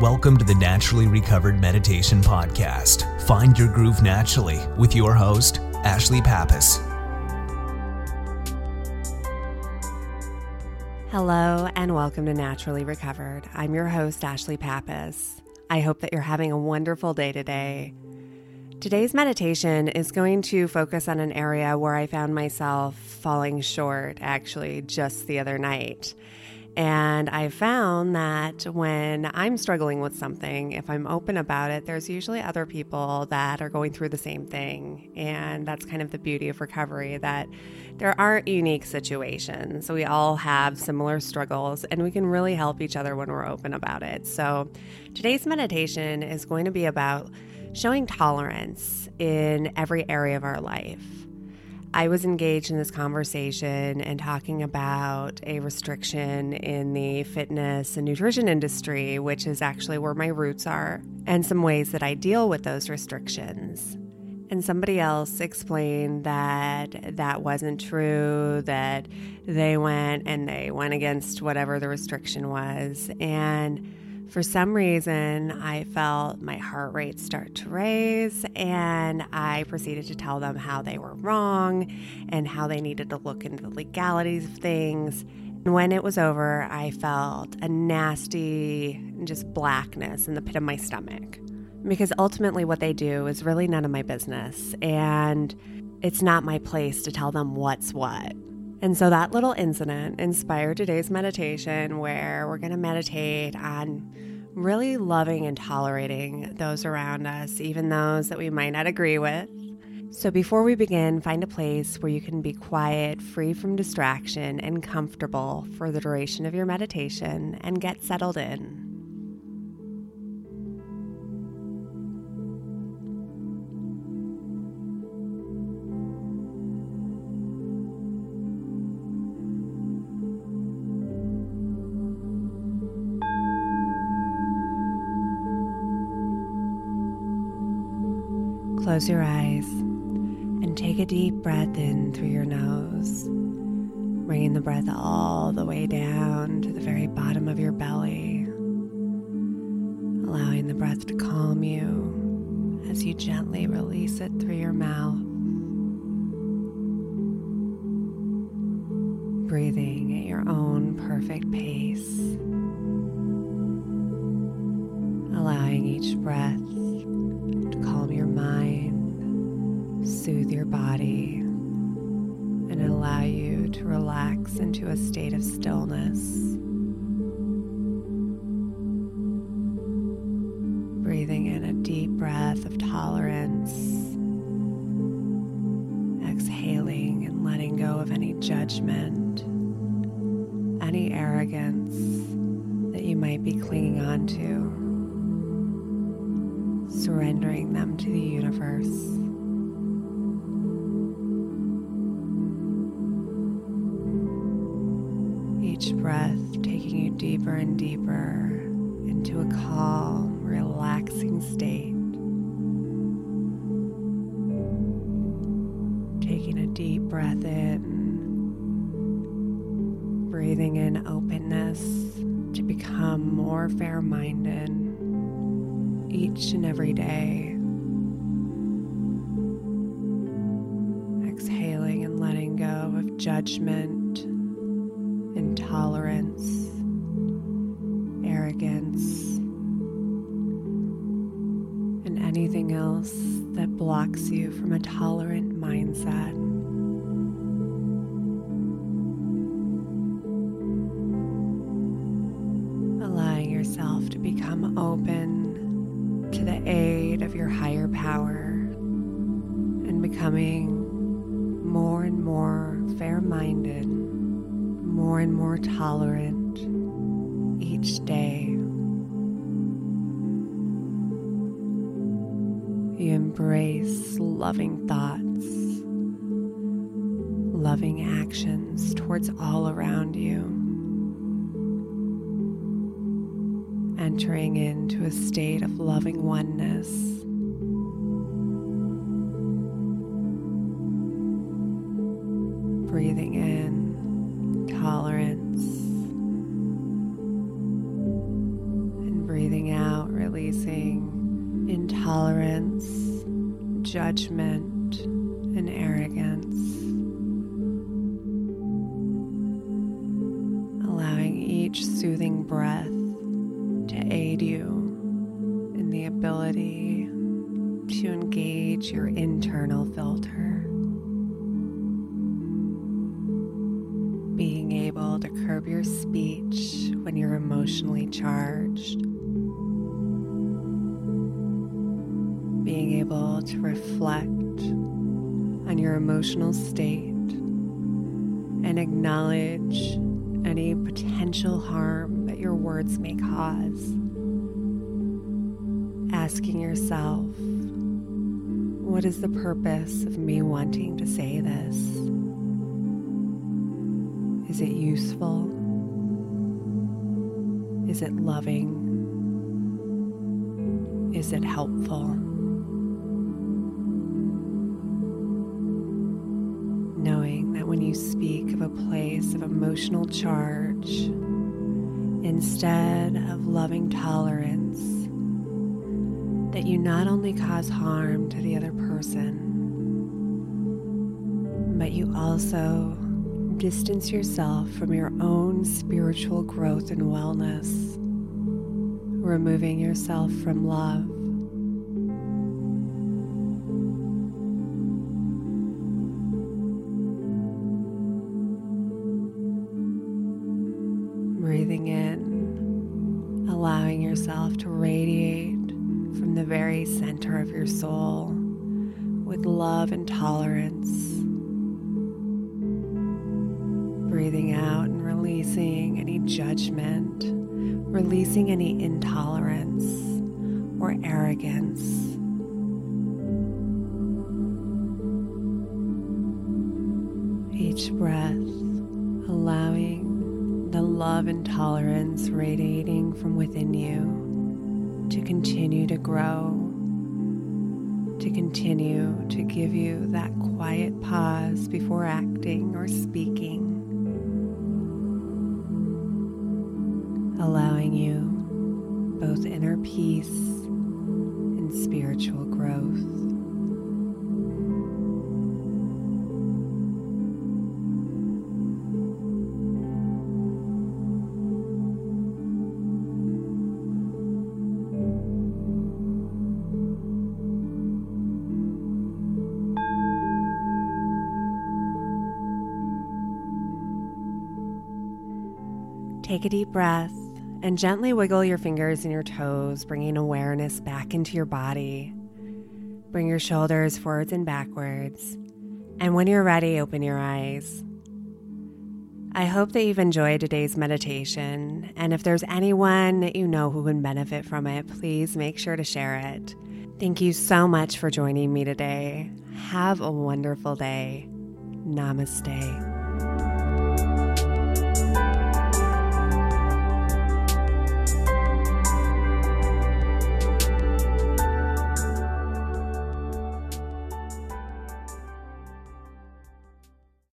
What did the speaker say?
Welcome to the Naturally Recovered Meditation Podcast. Find your groove naturally with your host, Ashley Pappas. Hello, and welcome to Naturally Recovered. I'm your host, Ashley Pappas. I hope that you're having a wonderful day today. Today's meditation is going to focus on an area where I found myself falling short actually just the other night. And I found that when I'm struggling with something, if I'm open about it, there's usually other people that are going through the same thing. And that's kind of the beauty of recovery that there aren't unique situations. So we all have similar struggles and we can really help each other when we're open about it. So today's meditation is going to be about showing tolerance in every area of our life. I was engaged in this conversation and talking about a restriction in the fitness and nutrition industry, which is actually where my roots are, and some ways that I deal with those restrictions. And somebody else explained that that wasn't true, that they went and they went against whatever the restriction was. And for some reason, I felt my heart rate start to raise, and I proceeded to tell them how they were wrong and how they needed to look into the legalities of things. And when it was over, I felt a nasty, just blackness in the pit of my stomach. Because ultimately, what they do is really none of my business, and it's not my place to tell them what's what. And so that little incident inspired today's meditation where we're going to meditate on really loving and tolerating those around us, even those that we might not agree with. So, before we begin, find a place where you can be quiet, free from distraction, and comfortable for the duration of your meditation and get settled in. Close your eyes and take a deep breath in through your nose, bringing the breath all the way down to the very bottom of your belly, allowing the breath to calm you as you gently release it through your mouth. Breathing at your own perfect pace, allowing each breath your body and allow you to relax into a state of stillness. Breathing in a deep breath of tolerance. Exhaling and letting go of any judgment, any arrogance that you might be clinging on to. Surrendering them to the universe. Taking you deeper and deeper into a calm, relaxing state. Taking a deep breath in, breathing in openness to become more fair minded each and every day. Exhaling and letting go of judgment intolerance, arrogance, and anything else that blocks you from a tolerant mindset. Allowing yourself to become open to the aid of your higher power and becoming more and more fair minded more and more tolerant each day. You embrace loving thoughts, loving actions towards all around you, entering into a state of loving oneness. Breathing in judgment, and arrogance. Allowing each soothing breath to aid you in the ability to engage your internal filter. Being able to curb your speech when you're emotionally charged. Able to reflect on your emotional state and acknowledge any potential harm that your words may cause. Asking yourself, what is the purpose of me wanting to say this? Is it useful? Is it loving? Is it helpful? You speak of a place of emotional charge, instead of loving tolerance, that you not only cause harm to the other person, but you also distance yourself from your own spiritual growth and wellness, removing yourself from love. Allowing yourself to radiate from the very center of your soul with love and tolerance. Breathing out and releasing any judgment, releasing any intolerance or arrogance. Love and tolerance radiating from within you to continue to grow, to continue to give you that quiet pause before acting or speaking, allowing you both inner peace and spiritual growth. Take a deep breath and gently wiggle your fingers and your toes, bringing awareness back into your body. Bring your shoulders forwards and backwards. And when you're ready, open your eyes. I hope that you've enjoyed today's meditation. And if there's anyone that you know who would benefit from it, please make sure to share it. Thank you so much for joining me today. Have a wonderful day. Namaste.